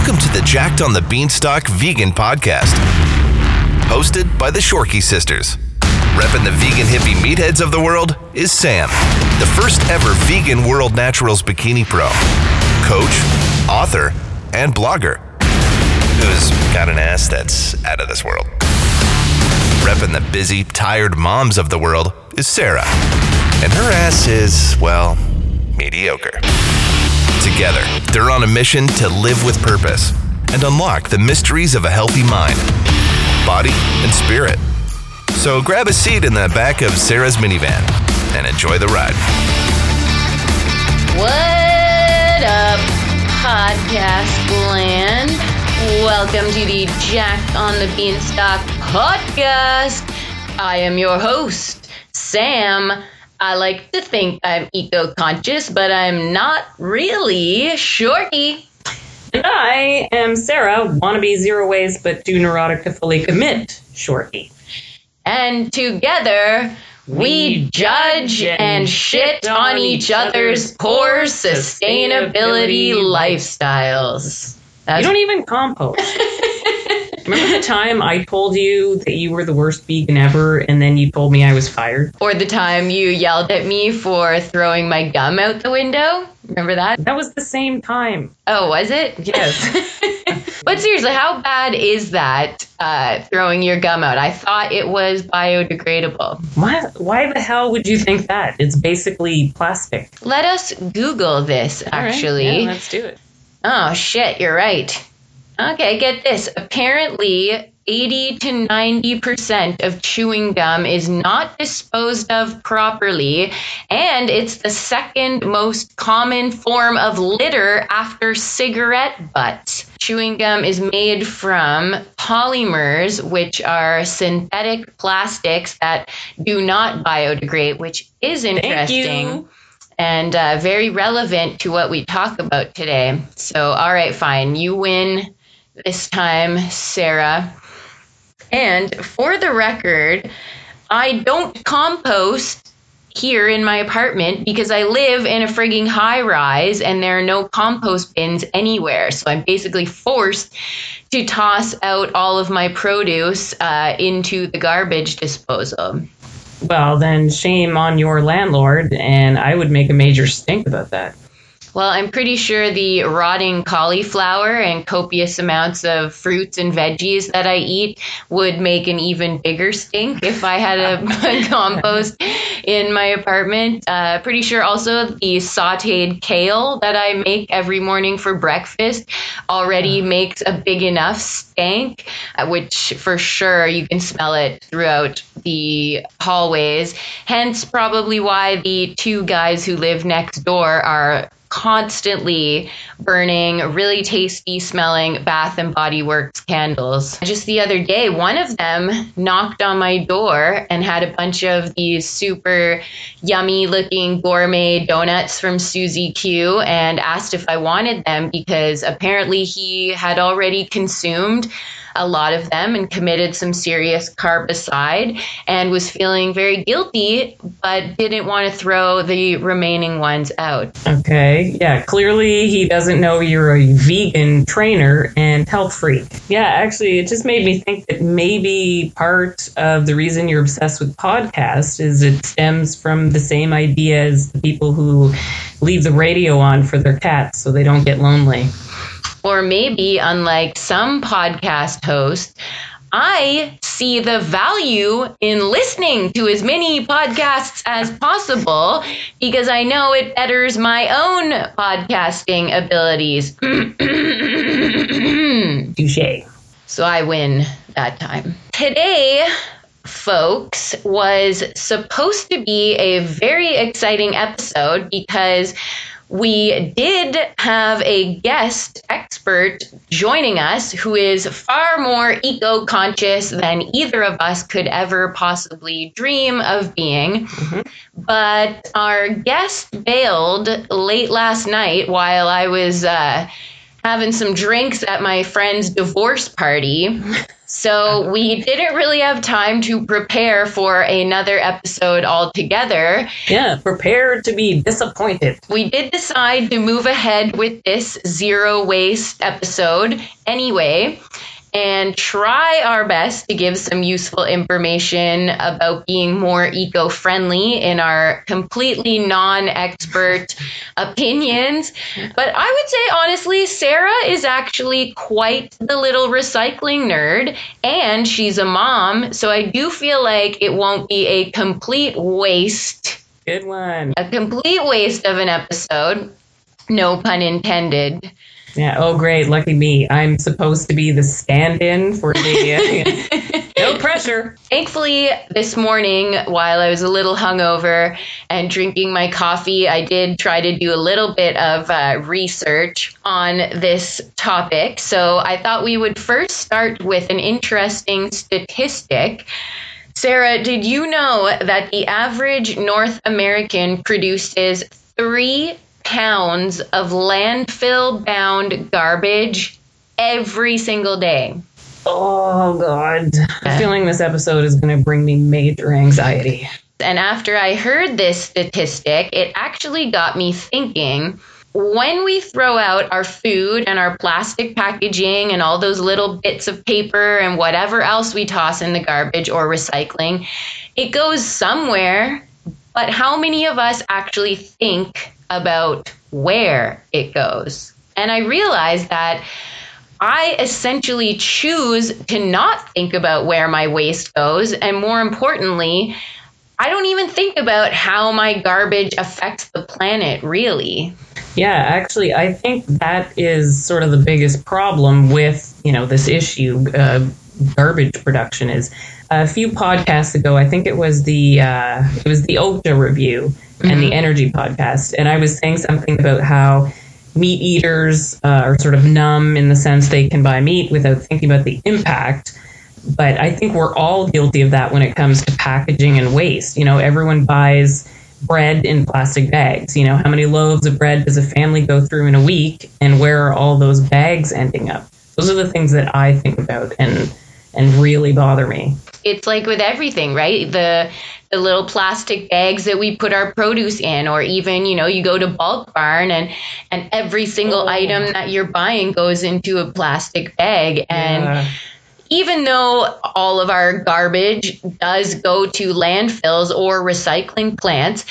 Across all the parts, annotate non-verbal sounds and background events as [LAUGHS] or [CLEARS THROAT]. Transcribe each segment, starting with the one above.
Welcome to the Jacked on the Beanstalk Vegan Podcast, hosted by the Shorkey Sisters. Repping the vegan hippie meatheads of the world is Sam, the first ever vegan World Naturals Bikini Pro, coach, author, and blogger, who's got an ass that's out of this world. Repping the busy, tired moms of the world is Sarah, and her ass is, well, mediocre. Together, they're on a mission to live with purpose and unlock the mysteries of a healthy mind, body, and spirit. So grab a seat in the back of Sarah's minivan and enjoy the ride. What up, podcast land? Welcome to the Jack on the Beanstalk podcast. I am your host, Sam. I like to think I'm eco conscious, but I'm not really. Shorkey. And I am Sarah, wannabe zero waste but too neurotic to fully commit, Shorkey. And together, we judge and shit on each other's poor sustainability lifestyles. You don't even compost. [LAUGHS] Remember the time I told you that you were the worst vegan ever and then you told me I was fired? Or the time you yelled at me for throwing my gum out the window? Remember that? That was the same time. Oh, was it? Yes. [LAUGHS] but seriously, how bad is that uh, throwing your gum out? I thought it was biodegradable. Why, why the hell would you think that? It's basically plastic. Let us Google this, All right, actually. yeah, let's do it. Oh, shit, you're right. Okay, get this. Apparently, 80 to 90% of chewing gum is not disposed of properly, and it's the second most common form of litter after cigarette butts. Chewing gum is made from polymers, which are synthetic plastics that do not biodegrade, which is interesting and uh, very relevant to what we talk about today. So, all right, fine. You win this time, Sarah. And for the record, I don't compost here in my apartment because I live in a frigging high rise and there are no compost bins anywhere. So I'm basically forced to toss out all of my produce uh, into the garbage disposal. Well, then shame on your landlord, and I would make a major stink about that. Well, I'm pretty sure the rotting cauliflower and copious amounts of fruits and veggies that I eat would make an even bigger stink if I had a, [LAUGHS] [LAUGHS] compost in my apartment. Uh, pretty sure also the sauteed kale that I make every morning for breakfast already makes a big enough stank, uh, which for sure you can smell it throughout the hallways. Hence, probably why the two guys who live next door are constantly burning really tasty smelling Bath and Body Works candles. Just the other day, one of them knocked on my door and had a bunch of these super yummy looking gourmet donuts from Suzy Q and asked if I wanted them because apparently he had already consumed a lot of them and committed some serious carbicide and was feeling very guilty but didn't want to throw the remaining ones out. Okay, yeah, clearly he doesn't know you're a vegan trainer and health freak. Yeah, actually, it just made me think that maybe part of the reason you're obsessed with podcasts is it stems from the same idea as the people who leave the radio on for their cats so they don't get lonely. Or maybe, unlike some podcast hosts, I see the value in listening to as many podcasts as possible because I know it betters my own podcasting abilities. [CLEARS THROAT] Touche. So I win that time. Today, folks, was supposed to be a very exciting episode because we did have a guest expert joining us who is far more eco conscious than either of us could ever possibly dream of being. But our guest bailed late last night while I was uh, having some drinks at my friend's divorce party. So we didn't really have time to prepare for another episode altogether. Yeah, prepare to be disappointed. We did decide to move ahead with this zero waste episode anyway and try our best to give some useful information about being more eco friendly in our completely non expert [LAUGHS] opinions. But I would say, honestly, Sarah is actually quite the little recycling nerd, and she's a mom. So I do feel like it won't be a complete waste. Good one. A complete waste of an episode. No pun intended. Yeah. Oh, great. Lucky me. I'm supposed to be the stand in for the. [LAUGHS] No pressure. Thankfully, this morning, while I was a little hungover and drinking my coffee, I did try to do a little bit of uh, research on this topic. So I thought we would first start with an interesting statistic. Sarah, did you know that the average North American produces three pounds of landfill bound garbage every single day. Oh, God. I'm feeling this episode is going to bring me major anxiety. And after I heard this statistic, it actually got me thinking when we throw out our food and our plastic packaging and all those little bits of paper and whatever else we toss in the garbage or recycling, it goes somewhere. But how many of us actually think about where it goes. And I realized that I essentially choose to not think about where my waste goes. And more importantly, I don't even think about how my garbage affects the planet, really. Yeah, actually, I think that is sort of the biggest problem with, you know, this issue. Uh, garbage production is a few podcasts ago. I think it was the uh, it was the OSHA review mm-hmm. and the mm-hmm. Energy podcast. And I was saying something about how meat eaters uh, are sort of numb in the sense they can buy meat without thinking about the impact. But I think we're all guilty of that when it comes to packaging and waste. You know, everyone buys bread in plastic bags. You know, how many loaves of bread does a family go through in a week, and where are all those bags ending up? Those are the things that I think about and and really bother me. It's like with everything, right? The the little plastic bags that we put our produce in or even you know you go to bulk barn and and every single oh. item that you're buying goes into a plastic bag and yeah. even though all of our garbage does go to landfills or recycling plants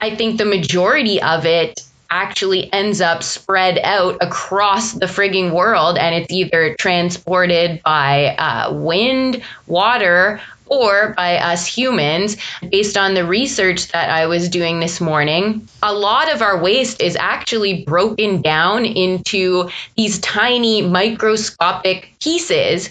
i think the majority of it actually ends up spread out across the frigging world and it's either transported by uh, wind, water, or by us humans, based on the research that I was doing this morning, a lot of our waste is actually broken down into these tiny microscopic pieces.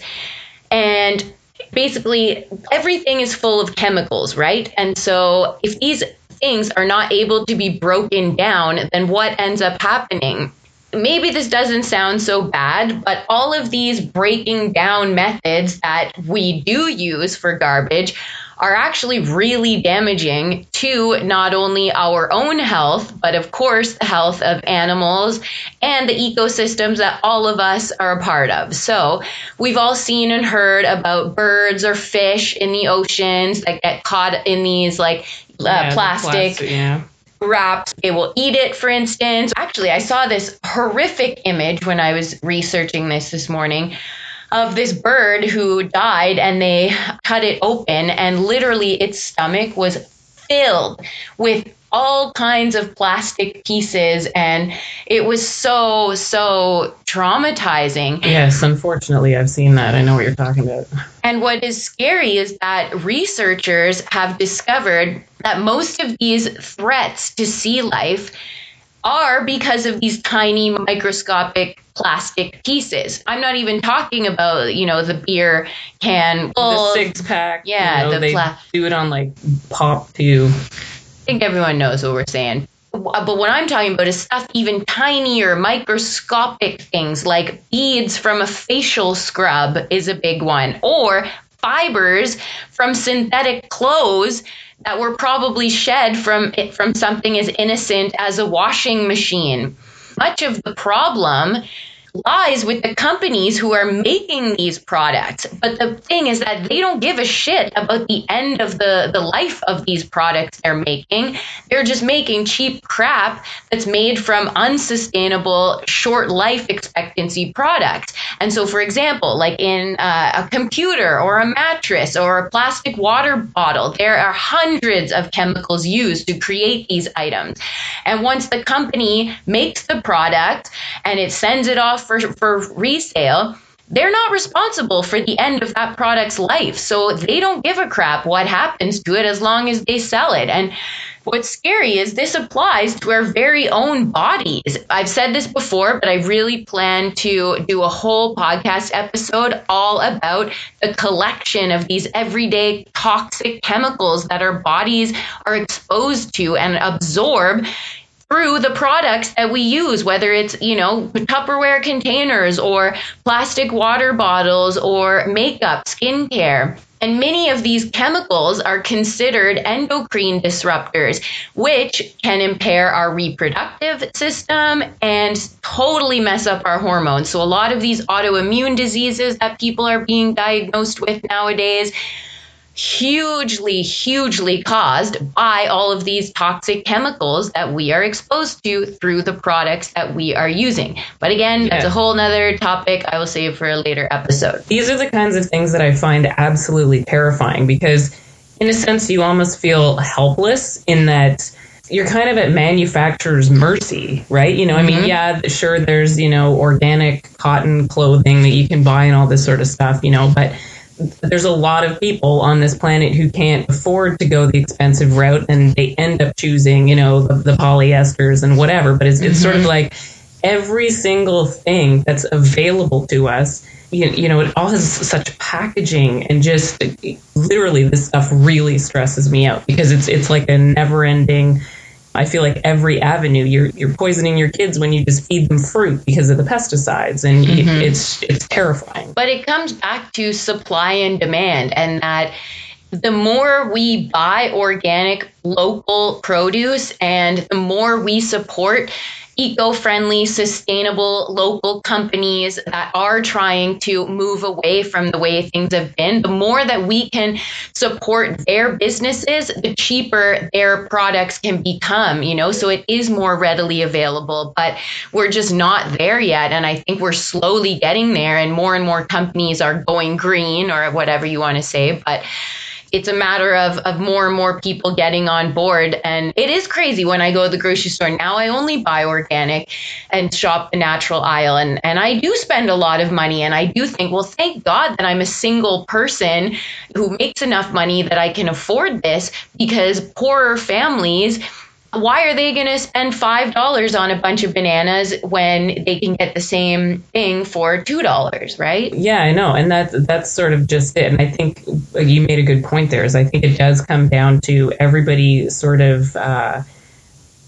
And basically, everything is full of chemicals, right? And so, if these things are not able to be broken down, then what ends up happening? maybe this doesn't sound so bad, but all of these breaking down methods that we do use for garbage are actually really damaging to not only our own health, but of course, the health of animals and the ecosystems that all of us are a part of. So, we've all seen and heard about birds or fish in the oceans that get caught in these like uh, yeah, plastic. plastic yeah wraps. They will eat it, for instance. Actually, I saw this horrific image when I was researching this this morning of this bird who died and they cut it open and literally its stomach was filled with all kinds of plastic pieces and it was so so traumatizing yes unfortunately i've seen that i know what you're talking about and what is scary is that researchers have discovered that most of these threats to sea life are because of these tiny microscopic plastic pieces. I'm not even talking about, you know, the beer can, the six pack. Yeah, you know, the they pla- do it on like pop too think everyone knows what we're saying. Uh, but what I'm talking about is stuff even tinier, microscopic things like beads from a facial scrub is a big one, or fibers from synthetic clothes that were probably shed from from something as innocent as a washing machine. Much of the problem lies with the companies who are making these products. But the thing is that they don't give a shit about the end of the, the life of these products they're making. They're just making cheap crap that's made from unsustainable, short life expectancy products. And so, for example, like in uh, a computer or a mattress or a plastic water bottle, there are hundreds of chemicals used to create these items. And once the company makes the product and it sends it off for, for resale, they're not responsible for the end of that product's life. So they don't give a crap what happens to it as long as they sell it. And what's scary is this applies to our very own bodies. I've said this before, but I really plan to do a whole podcast episode all about the collection of these everyday toxic chemicals that our bodies are exposed to and absorb through the products that we use, whether it's, you know, Tupperware containers or plastic water bottles or makeup, skincare. And many of these chemicals are considered endocrine disruptors, which can impair our reproductive system and totally mess up our hormones. So, a lot of these autoimmune diseases that people are being diagnosed with nowadays hugely, hugely caused by all of these toxic chemicals that we are exposed to through the products that we are using. But again, yeah. that's a whole nother topic I will save for a later episode. These are the kinds of things that I find absolutely terrifying because, in a sense, you almost feel helpless in that you're kind of at manufacturer's mercy, right? You know, mm-hmm. I mean, mm-hmm. yeah, sure, there's, you know, organic cotton clothing that you can buy and all this sort of stuff, you know, but there's a lot of people on this planet who can't afford to go the expensive route and they end up choosing, you know, the, the polyesters and whatever. But it's, mm-hmm. it's sort of mm-hmm. like every single thing that's available to us, you, you know, it all has such packaging and just literally this stuff really stresses me out because it's, it's like a never ending I feel like every avenue you're you're poisoning your kids when you just feed them fruit because of the pesticides, and mm-hmm. it's it's terrifying. But it comes back to supply and demand, and that the more we buy organic local produce and the more we support eco friendly, sustainable local companies that are trying to move away from the way things have been, the more that we can support their businesses, the cheaper their products can become, you know, so it is more readily available, but we're just not there yet. And I think we're slowly getting there, and more and more companies are going green or whatever you want to say. But it's a matter of, of more and more people getting on board. And it is crazy when I go to the grocery store. Now I only buy organic and shop the natural aisle. And, and I do spend a lot of money. And I do think, well, thank God that I'm a single person who makes enough money that I can afford this because poorer families why are they going to spend five dollars on a bunch of bananas when they can get the same thing for two dollars right? Yeah i know and that's that's sort of just it and i think you made a good point there is i think it does come down to everybody sort of uh,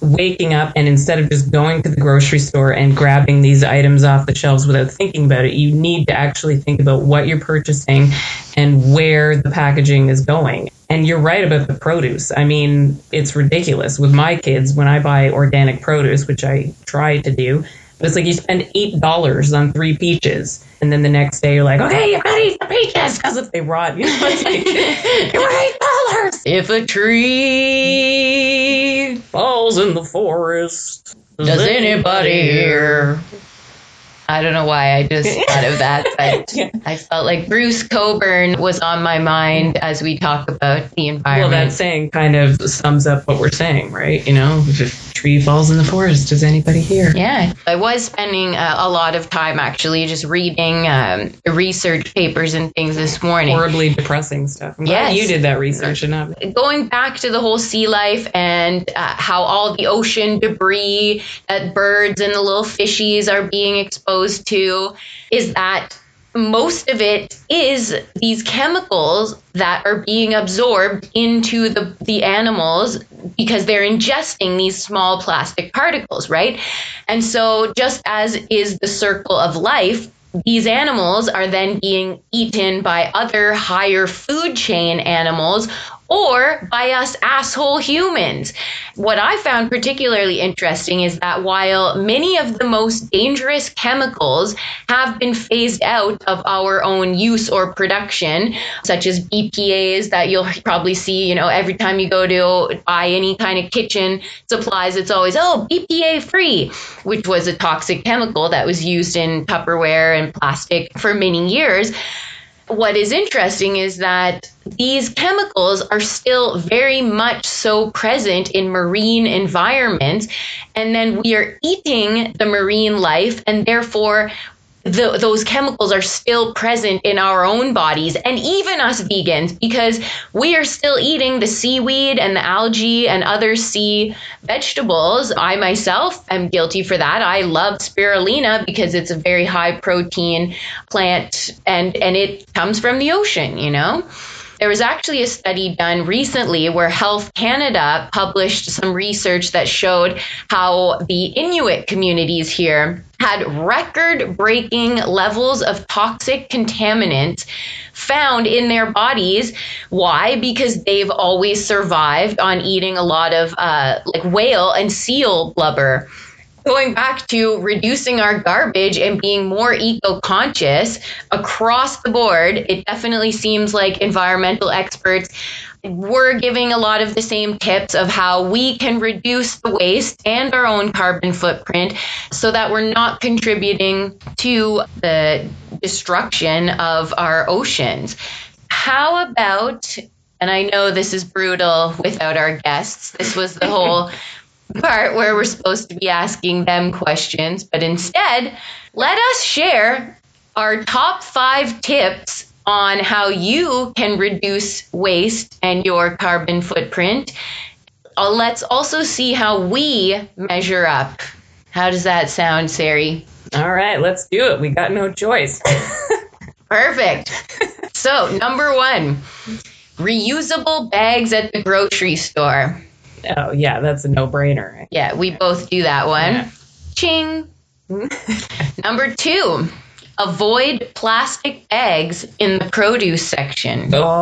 waking up and instead of just going to the grocery store and grabbing these items off the shelves without thinking about it, you need to actually think about what you're purchasing and where the packaging is going. And you're right about the produce. I mean, it's ridiculous. With my kids, when I buy organic produce, which I try to do, but it's like you spend eight dollars on three peaches, and then the next day you're like, oh, okay, you gotta eat the peaches because if they rot, you know, it's like, [LAUGHS] you're dollars. If a tree falls in the forest, does anybody hear? I don't know why I just [LAUGHS] thought of that, but yeah. I felt like Bruce Cockburn was on my mind as we talk about the environment. Well, that saying kind of sums up what we're saying, right? You know, if a tree falls in the forest, does anybody hear? Yeah, I was spending uh, a lot of time actually just reading um, research papers and things this morning. Horribly depressing stuff. Yeah, you did that research enough. Going back to the whole sea life and uh, how all the ocean debris that birds and the little fishies are being exposed exposed to is that most of it is these chemicals that are being absorbed into the, the animals because they're ingesting these small plastic particles, right? And so, just as is the circle of life, these animals are then being eaten by other higher food chain animals or by us asshole humans. What I found particularly interesting is that while many of the most dangerous chemicals have been phased out of our own use or production, such as BPAs that you'll probably see, you know, every time you go to buy any kind of kitchen supplies, it's always, oh, BPA free, which was a toxic chemical that was used in Tupperware and plastic for many years what is interesting is that these chemicals are still very much so present in marine environments. And then we are eating the marine life, and therefore the, those chemicals are still present in our own bodies and even us vegans because we are still eating the seaweed and the algae and other sea vegetables. I myself am guilty for that. I love spirulina because it's a very high protein plant and and it comes from the ocean, you know. There was actually a study done recently where Health Canada published some research that showed how the Inuit communities here had record breaking levels of toxic contaminants found in their bodies. Why? Because they've always survived on eating a lot of uh, like whale and seal blubber going back to reducing our garbage and being more eco conscious across the board, it definitely seems like environmental experts were giving a lot of the same tips of how we can reduce the waste and our own carbon footprint so that we're not contributing to the destruction of our oceans. How about and I know this is brutal without our guests. This was the whole [LAUGHS] part where we're supposed to be asking them questions, but instead, let us share our top five tips on how you can reduce waste and your carbon footprint. Uh, let's also see how we measure up. How does that sound, Sari? All right, let's do it. We got no choice. [LAUGHS] Perfect. So, number one reusable bags at the grocery store. Oh yeah, that's a no-brainer. Yeah, we both do that one. Yeah. Ching. [LAUGHS] Number two, avoid plastic bags in the produce section. Oh,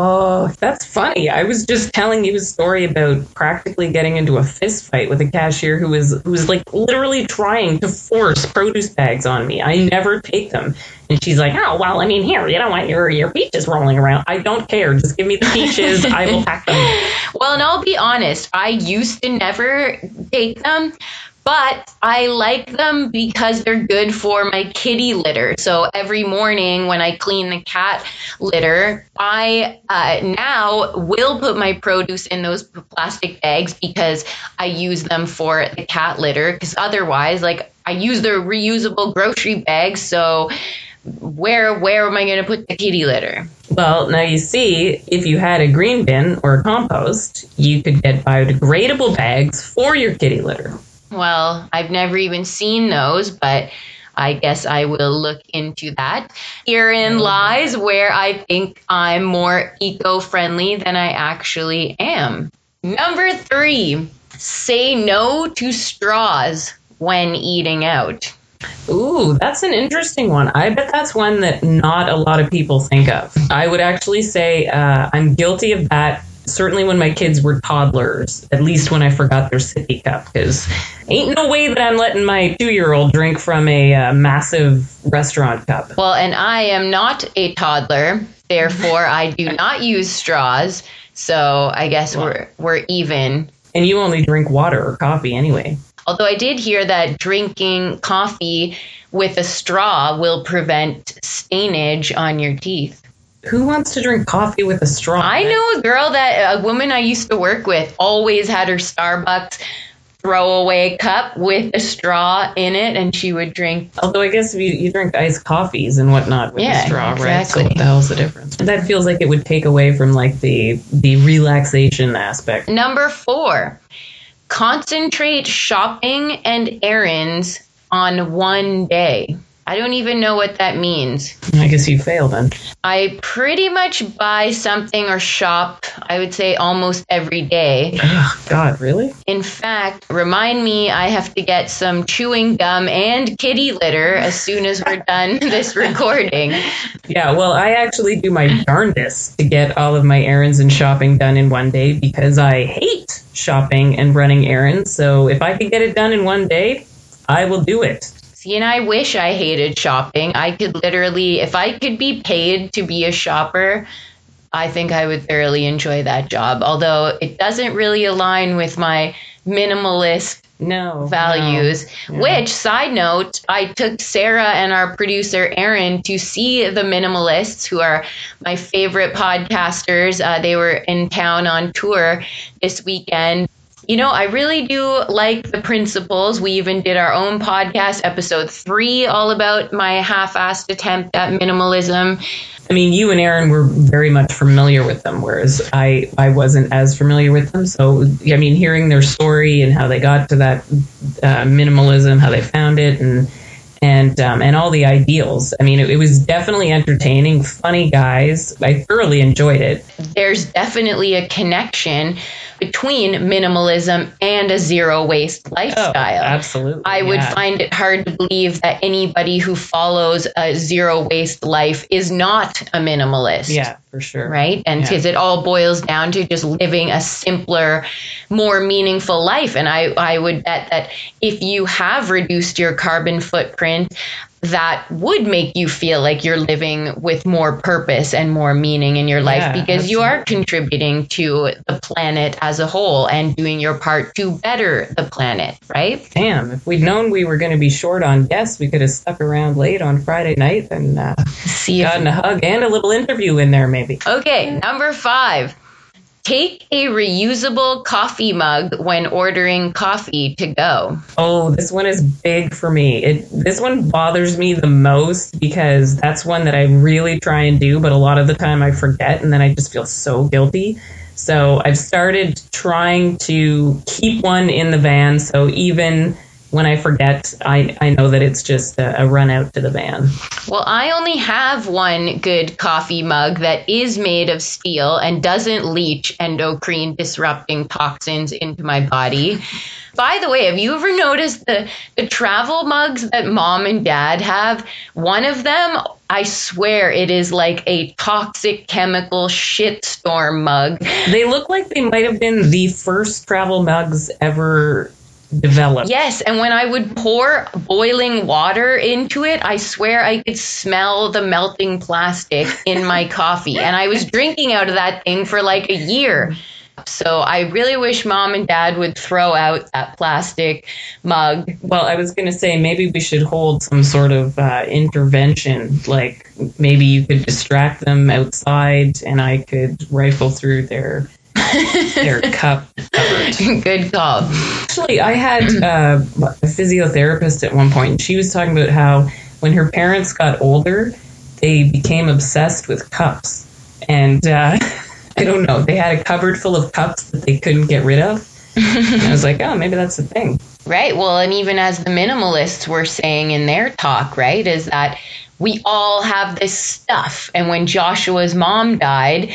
oh, that's funny. I was just telling you a story about practically getting into a fist fight with a cashier who was who was like literally trying to force produce bags on me. I never take them. And she's like, "Oh, well, I mean, here, you don't want your your peaches rolling around. I don't care. Just give me the peaches. I will pack them." [LAUGHS] Well, and I'll be honest, I used to never take them, but I like them because they're good for my kitty litter. So every morning when I clean the cat litter, I uh, now will put my produce in those plastic bags because I use them for the cat litter. Because otherwise, like I use the reusable grocery bags, so where where am I going to put the kitty litter? Well, now you see, if you had a green bin or a compost, you could get biodegradable bags for your kitty litter. Well, I've never even seen those, but I guess I will look into that. Herein lies where I think I'm more eco friendly than I actually am. Number three, say no to straws when eating out. Ooh, that's an interesting one. I bet that's one that not a lot of people think of. I would actually say uh, I'm guilty of that certainly when my kids were toddlers, at least when I forgot their sippy cup, because ain't no way that I'm letting my two year old drink from a uh, massive restaurant cup. Well, and I am not a toddler, therefore I do [LAUGHS] not use straws. So I guess well, we're we're even. And you only drink water or coffee anyway. Although I did hear that drinking coffee with a straw will prevent stainage on your teeth. Who wants to drink coffee with a straw? I know a girl that a woman I used to work with always had her Starbucks throwaway cup with a straw in it, and she would drink. Although I guess you, you drink iced coffees and whatnot with yeah, a straw, exactly. right? So what the hell's the difference? That feels like it would take away from like the the relaxation aspect. Number four, concentrate shopping and errands on one day. I don't even know what that means. I guess you failed then. I pretty much buy something or shop, I would say almost every day. Oh, God, really? In fact, remind me I have to get some chewing gum and kitty litter as soon as we're done [LAUGHS] this recording. Yeah, well, I actually do my darndest to get all of my errands and shopping done in one day because I hate shopping and running errands. So if I could get it done in one day, I will do it. See, know, I wish I hated shopping. I could literally, if I could be paid to be a shopper, I think I would thoroughly enjoy that job. Although it doesn't really align with my minimalist No values. no. Which, side note, I took Sarah and our producer Aaron to see the Minimalists, who are my favorite podcasters. Uh, they were in town on tour this weekend. You know, I really do like the principles. We even did our own podcast, episode three, all about my half assed attempt at minimalism. I mean, you and Aaron were very much familiar with them, whereas I, I wasn't as familiar with them. So, I mean, hearing their story and how they got to that uh, minimalism, how they found it, and and um, and all the ideals. I mean, it, it was definitely entertaining, funny guys. I thoroughly enjoyed it. there's definitely a connection between minimalism and a zero waste oh, lifestyle. Oh, absolutely. I would yeah. find it hard to believe that anybody who follows a zero waste life is not a minimalist. Yeah, for sure. Right? And Yeah. because it all boils down to just living a simpler, more meaningful life. And I, I would bet that if you have reduced your carbon footprint, that would make you feel like you're living with more purpose and more meaning in your life Yeah, because you are contributing to the planet as a whole and doing your part to better the planet, right? Damn, if we'd known we were going to be short on guests, we could have stuck around late on Friday night and uh, See if gotten a hug and a little interview in there, maybe. Okay, number five. Take a reusable coffee mug when ordering coffee to go. Oh, this one is big for me. It this one bothers me the most because that's one that I really try and do, but a lot of the time I forget and then I just feel so guilty. So I've started trying to keep one in the van so even when I forget, I, I know that it's just a, a run out to the van. Well, I only have one good coffee mug that is made of steel and doesn't leach endocrine disrupting toxins into my body. By the way, have you ever noticed the, the travel mugs that mom and dad have? One of them, I swear, it is like a toxic chemical shitstorm mug. They look like they might have been the first travel mugs ever developed. Yes, and when I would pour boiling water into it, I swear I could smell the melting plastic in my [LAUGHS] coffee. And I was drinking out of that thing for like a year. So I really wish mom and dad would throw out that plastic mug. Well, I was going to say maybe we should hold some sort of uh, intervention. Like maybe you could distract them outside, and I could rifle through their their [LAUGHS] cup cupboard. Good call. Actually, I had uh, a physiotherapist at one point, and she was talking about how when her parents got older, they became obsessed with cups, and uh, [LAUGHS] I don't know, they had a cupboard full of cups that they couldn't get rid of. And I was like, oh, maybe that's the thing. Right. Well, and even as the minimalists were saying in their talk, right, is that we all have this stuff. And when Joshua's mom died,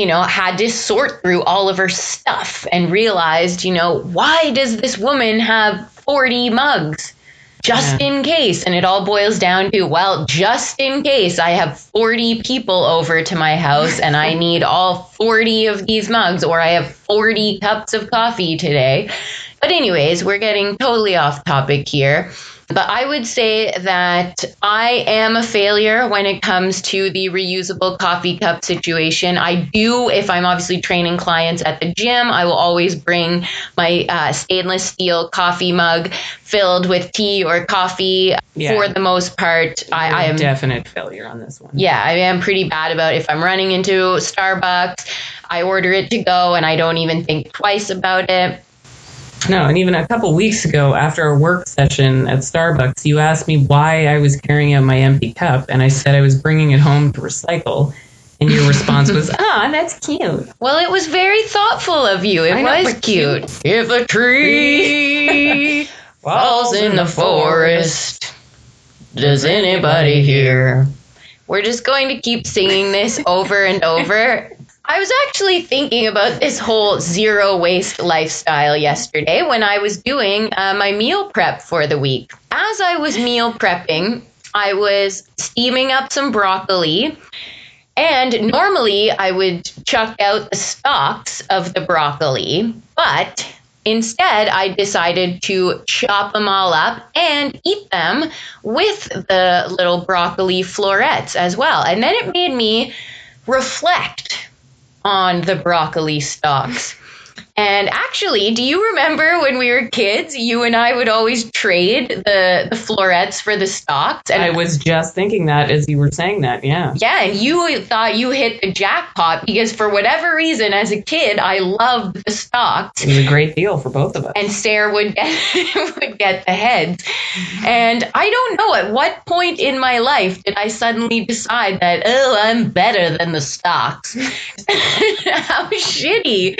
you know, had to sort through all of her stuff and realized, you know, why does this woman have 40 mugs? Just in case. And it all boils down to, well, just in case I have 40 people over to my house and I [LAUGHS] need all 40 of these mugs, or I have 40 cups of coffee today. But, anyways, we're getting totally off topic here. But I would say that I am a failure when it comes to the reusable coffee cup situation. I do, if I'm obviously training clients at the gym, I will always bring my uh, stainless steel coffee mug filled with tea or coffee. Yeah. For the most part, I, I am a definite failure on this one. yeah, I am pretty bad about if I'm running into Starbucks, I order it to go and I don't even think twice about it. No, and even a couple weeks ago, after a work session at Starbucks, you asked me why I was carrying out my empty cup, and I said I was bringing it home to recycle. And your response was, [LAUGHS] "Ah, that's cute." Well, it was very thoughtful of you. It I know, was but cute. If a tree [LAUGHS] falls in the forest, Does anybody hear? We're just going to keep singing this over and over. I was actually thinking about this whole zero waste lifestyle yesterday when I was doing uh, my meal prep for the week. As I was meal prepping, I was steaming up some broccoli. And normally I would chuck out the stalks of the broccoli, but instead I decided to chop them all up and eat them with the little broccoli florets as well. And then it made me reflect on the broccoli stalks. And actually, do you remember when we were kids, you and I would always trade the, the florets for the stalks? And I was just thinking that as you were saying that, yeah. Yeah, and you thought you hit the jackpot because for whatever reason, as a kid, I loved the stalks. It was a great deal for both of us. And Sarah would [LAUGHS] get would get the heads. And I don't know at what point in my life did I suddenly decide that oh I'm better than the stalks. [LAUGHS] How shitty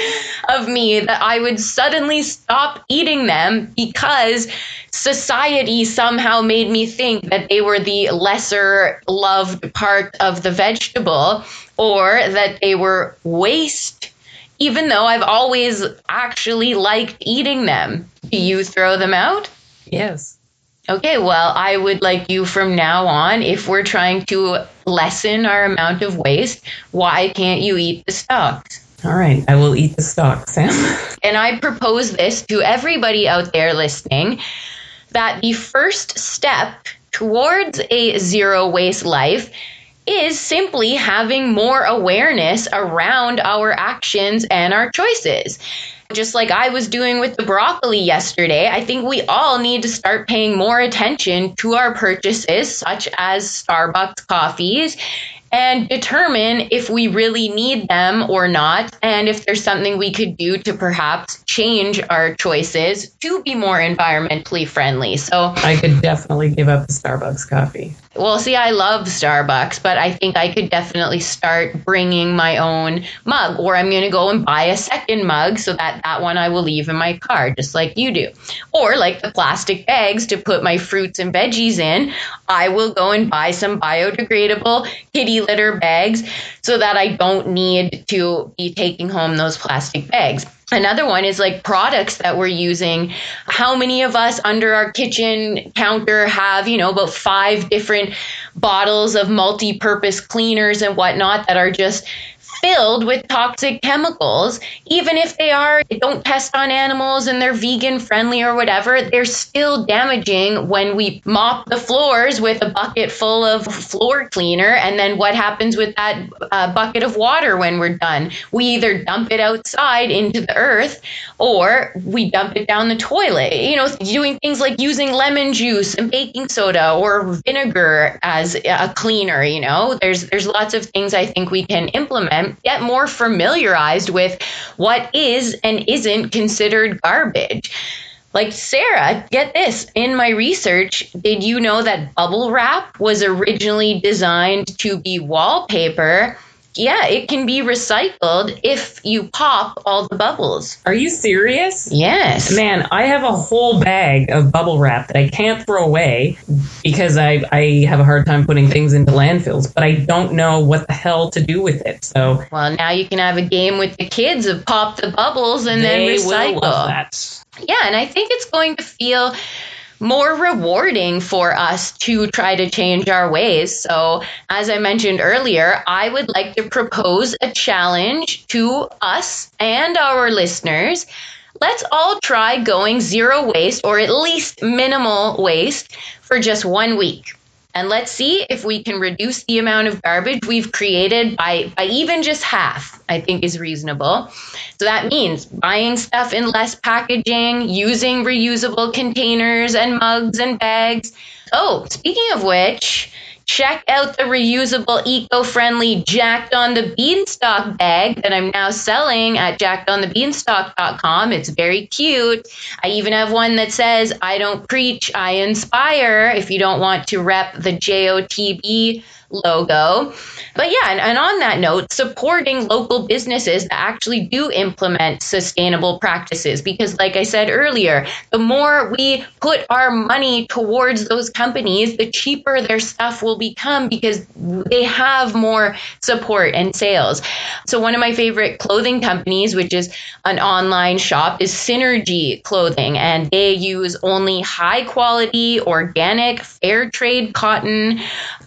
of me that I would suddenly stop eating them because society somehow made me think that they were the lesser loved part of the vegetable or that they were waste, even though I've always actually liked eating them. Do you throw them out? Yes. Okay, well, I would like you from now on, if we're trying to lessen our amount of waste, why can't you eat the stalks? All right, I will eat the stalk, Sam. [LAUGHS] And I propose this to everybody out there listening that the first step towards a zero waste life is simply having more awareness around our actions and our choices. Just like I was doing with the broccoli yesterday, I think we all need to start paying more attention to our purchases, such as Starbucks coffees and determine if we really need them or not, and if there's something we could do to perhaps change our choices to be more environmentally friendly. So I could definitely give up the Starbucks coffee. Well, see, I love Starbucks, but I think I could definitely start bringing my own mug, or I'm going to go and buy a second mug so that that one I will leave in my car, just like you do. Or like the plastic bags to put my fruits and veggies in, I will go and buy some biodegradable kitty litter bags so that I don't need to be taking home those plastic bags. Another one is like products that we're using. How many of us under our kitchen counter have, you know, about five different bottles of multi purpose cleaners and whatnot that are just filled with toxic chemicals, even if they are don't test on animals and they're vegan friendly or whatever, they're still damaging when we mop the floors with a bucket full of floor cleaner. And then what happens with that uh, bucket of water when we're done? We either dump it outside into the earth or we dump it down the toilet. You know, doing things like using lemon juice and baking soda or vinegar as a cleaner, you know, there's there's lots of things I think we can implement get more familiarized with what is and isn't considered garbage. Like Sarah, get this. In my research, did you know that bubble wrap was originally designed to be wallpaper? Yeah, it can be recycled if you pop all the bubbles. Are you serious? Yes. Man, I have a whole bag of bubble wrap that I can't throw away because I, I have a hard time putting things into landfills, but I don't know what the hell to do with it. So Well, now you can have a game with the kids of pop the bubbles and then recycle. Will love that. Yeah, and I think it's going to feel more rewarding for us to try to change our ways. So, as I mentioned earlier, I would like to propose a challenge to us and our listeners. Let's all try going zero waste or at least minimal waste for just one week. And let's see if we can reduce the amount of garbage we've created by, by even just half, I think is reasonable. So that means buying stuff in less packaging, using reusable containers and mugs and bags. Oh, speaking of which, check out the reusable, eco friendly Jacked on the Beanstalk bag that I'm now selling at jackedonthebeanstalk.com. It's very cute. I even have one that says, I don't preach, I inspire, if you don't want to rep the JOTB logo. But yeah, and, and, on that note, supporting local businesses that actually do implement sustainable practices. Because, like I said earlier, the more we put our money towards those companies, the cheaper their stuff will become because they have more support and sales. So, one of my favorite clothing companies, which is an online shop, is Synergy Clothing, and they use only high quality, organic, fair trade cotton,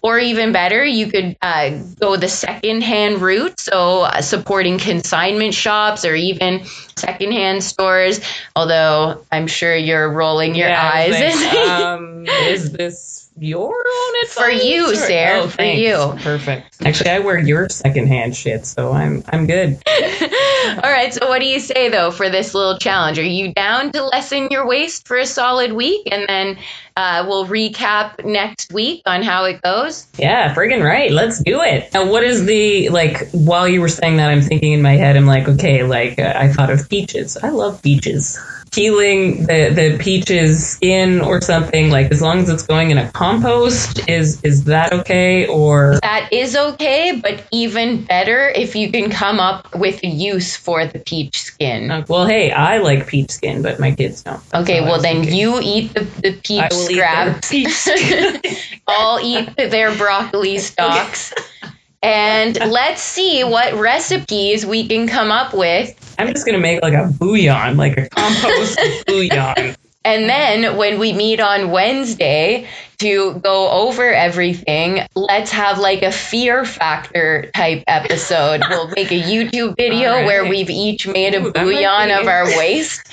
or even better, you could uh, go the secondhand route. So, uh, supporting consignment shops or even secondhand stores. Although I'm sure you're rolling your yeah, eyes. Like, [LAUGHS] um, is this your own advice? For you, Sarah. Oh, for you. Perfect. Actually, I wear your secondhand shit, so I'm I'm good. [LAUGHS] All right. So, what do you say though for this little challenge? Are you down to lessen your waste for a solid week, and then uh, we'll recap next week on how it goes? Yeah, friggin' right. Let's do it. Now, what is the like? While you were saying that, I'm thinking in my head, I'm like, okay, like uh, I thought of peaches. I love peaches peeling the, the peaches skin or something like as long as it's going in a compost is is that okay or that is okay but even better if you can come up with a use for the peach skin well hey i like peach skin but my kids don't okay well then you eat the, the peach scraps. Peach i'll [LAUGHS] eat their broccoli stalks. And let's see what recipes we can come up with. I'm just gonna make like a bouillon, like a compost [LAUGHS] bouillon. And then when we meet on Wednesday to go over everything, let's have like a fear factor type episode. [LAUGHS] we'll make a YouTube video right. where we've each made a bouillon of our waste.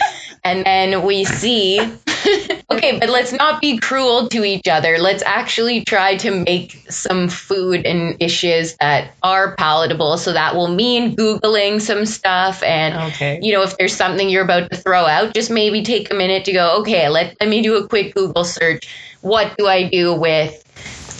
and then we see [LAUGHS] okay, but let's not be cruel to each other. Let's actually try to make some food and dishes that are palatable. So that will mean Googling some stuff. And, okay. you know, if there's something you're about to throw out, just maybe take a minute to go, okay, let, let me do a quick Google search. What do I do with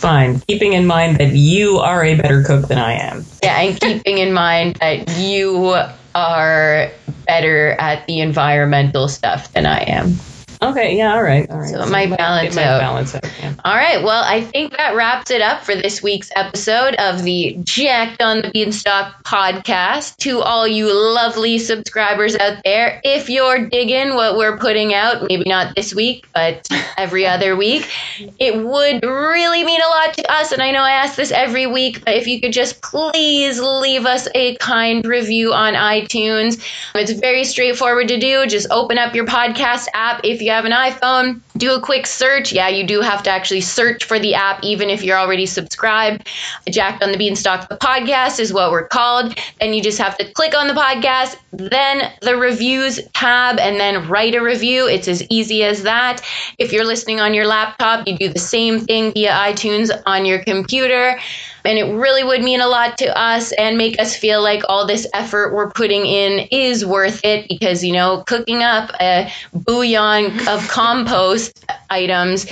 fine. Keeping in mind that you are a better cook than I am. Yeah, and [LAUGHS] keeping in mind that you are better at the environmental stuff than I am. Okay, yeah, all right, all right. So it might balance it might. Balance out yeah. All right, well, I think that wraps it up for this week's episode of the Jacked on the Beanstalk podcast. To all you lovely subscribers out there, if you're digging what we're putting out, maybe not this week, but every [LAUGHS] other week, it would really mean a lot to us. And I know I ask this every week, but if you could just please leave us a kind review on iTunes, it's very straightforward to do. Just open up your podcast app if you you have an iPhone, do a quick search. Yeah, you do have to actually search for the app, even if you're already subscribed. Jacked on the Beanstalk, the podcast is what we're called. Then you just have to click on the podcast, then the reviews tab, and then write a review. It's as easy as that. If you're listening on your laptop, you do the same thing via iTunes on your computer. And it really would mean a lot to us and make us feel like all this effort we're putting in is worth it because, you know, cooking up a bouillon of compost items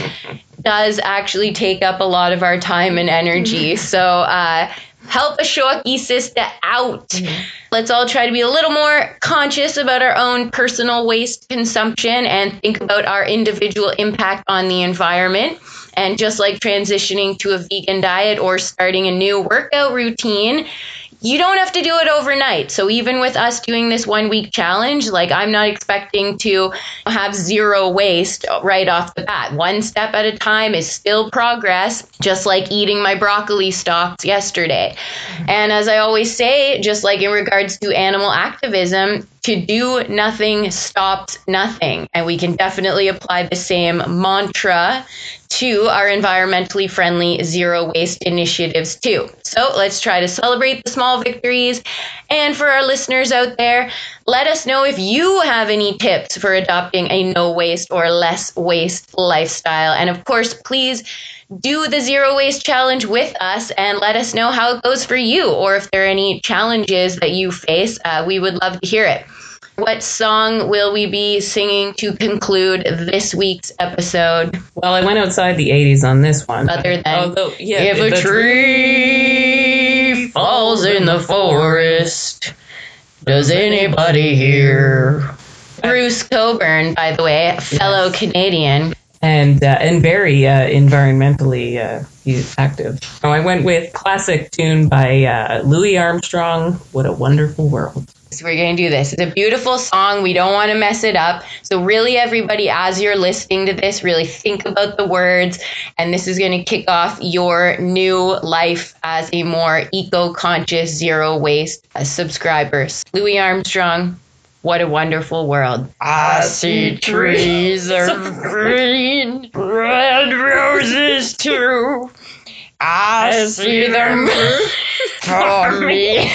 does actually take up a lot of our time and energy. So, uh, help a Shorkey sister out. Mm-hmm. Let's all try to be a little more conscious about our own personal waste consumption and think about our individual impact on the environment. And just like transitioning to a vegan diet or starting a new workout routine, you don't have to do it overnight. So even with us doing this one week challenge, like I'm not expecting to have zero waste right off the bat. One step at a time is still progress, just like eating my broccoli stalks yesterday. And as I always say, just like in regards to animal activism, to do nothing stops nothing. And we can definitely apply the same mantra to our environmentally friendly zero waste initiatives too. So let's try to celebrate the small victories. And for our listeners out there, let us know if you have any tips for adopting a no waste or less waste lifestyle. And of course, please do the zero waste challenge with us and let us know how it goes for you or if there are any challenges that you face. Uh, we would love to hear it. What song will we be singing to conclude this week's episode? Well, I went outside the 80s on this one. Other than Although, yeah, if a tree falls in the forest, does anybody hear? Bruce Cockburn, by the way, a fellow Canadian. and uh, and very uh, environmentally uh, he's active. So I went with classic tune by uh, Louis Armstrong. What a wonderful world! So we're going to do this. It's a beautiful song. We don't want to mess it up. So really, everybody, as you're listening to this, really think about the words. And this is going to kick off your new life as a more eco-conscious, zero waste uh, subscribers. Louis Armstrong. What a wonderful world. I see trees of green, red roses too. I see them for me.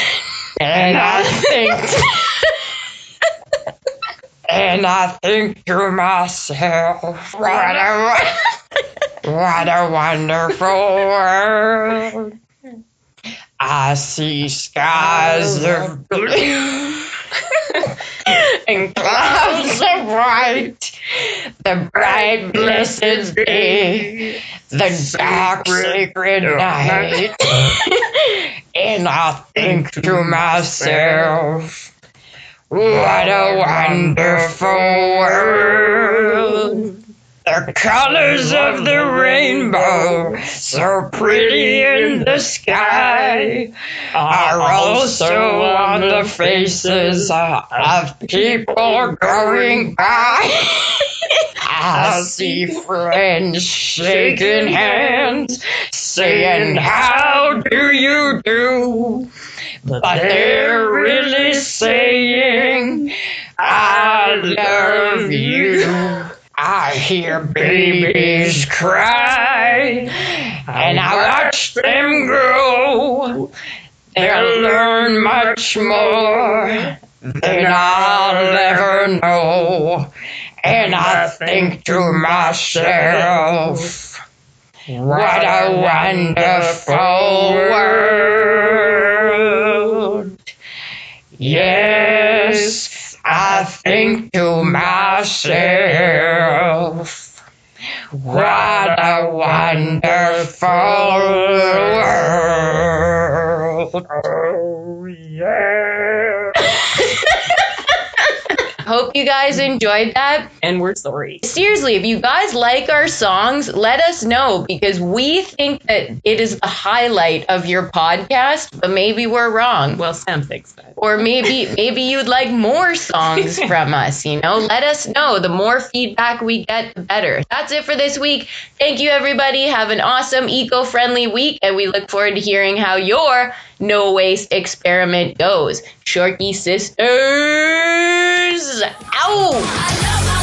And I [LAUGHS] think, and I think to myself, what a, what a wonderful world. I see skies of blue [LAUGHS] and [LAUGHS] clouds of white, the bright blessed day, the dark sacred night. [LAUGHS] and I think to myself, what a wonderful world. The colors of the rainbow, so pretty in the sky, are also on the faces of people going by. [LAUGHS] I see friends shaking hands, saying, How do you do? But they're really saying, I love you. I hear babies cry, and I watch them grow. They'll learn much more than I'll ever know. And I think to myself, what a wonderful world. Yes, I think to myself, what a wonderful world. Oh, yeah. [LAUGHS] Hope you guys enjoyed that. And we're sorry. Seriously, if you guys like our songs, let us know because we think that it is the highlight of your podcast, but maybe we're wrong. Well, Sam thinks that. Or maybe maybe you'd like more songs [LAUGHS] from us, you know? Let us know. The more feedback we get, the better. That's it for this week. Thank you everybody. Have an awesome eco-friendly week and we look forward to hearing how your no waste experiment goes. Shorkey sisters. Ow!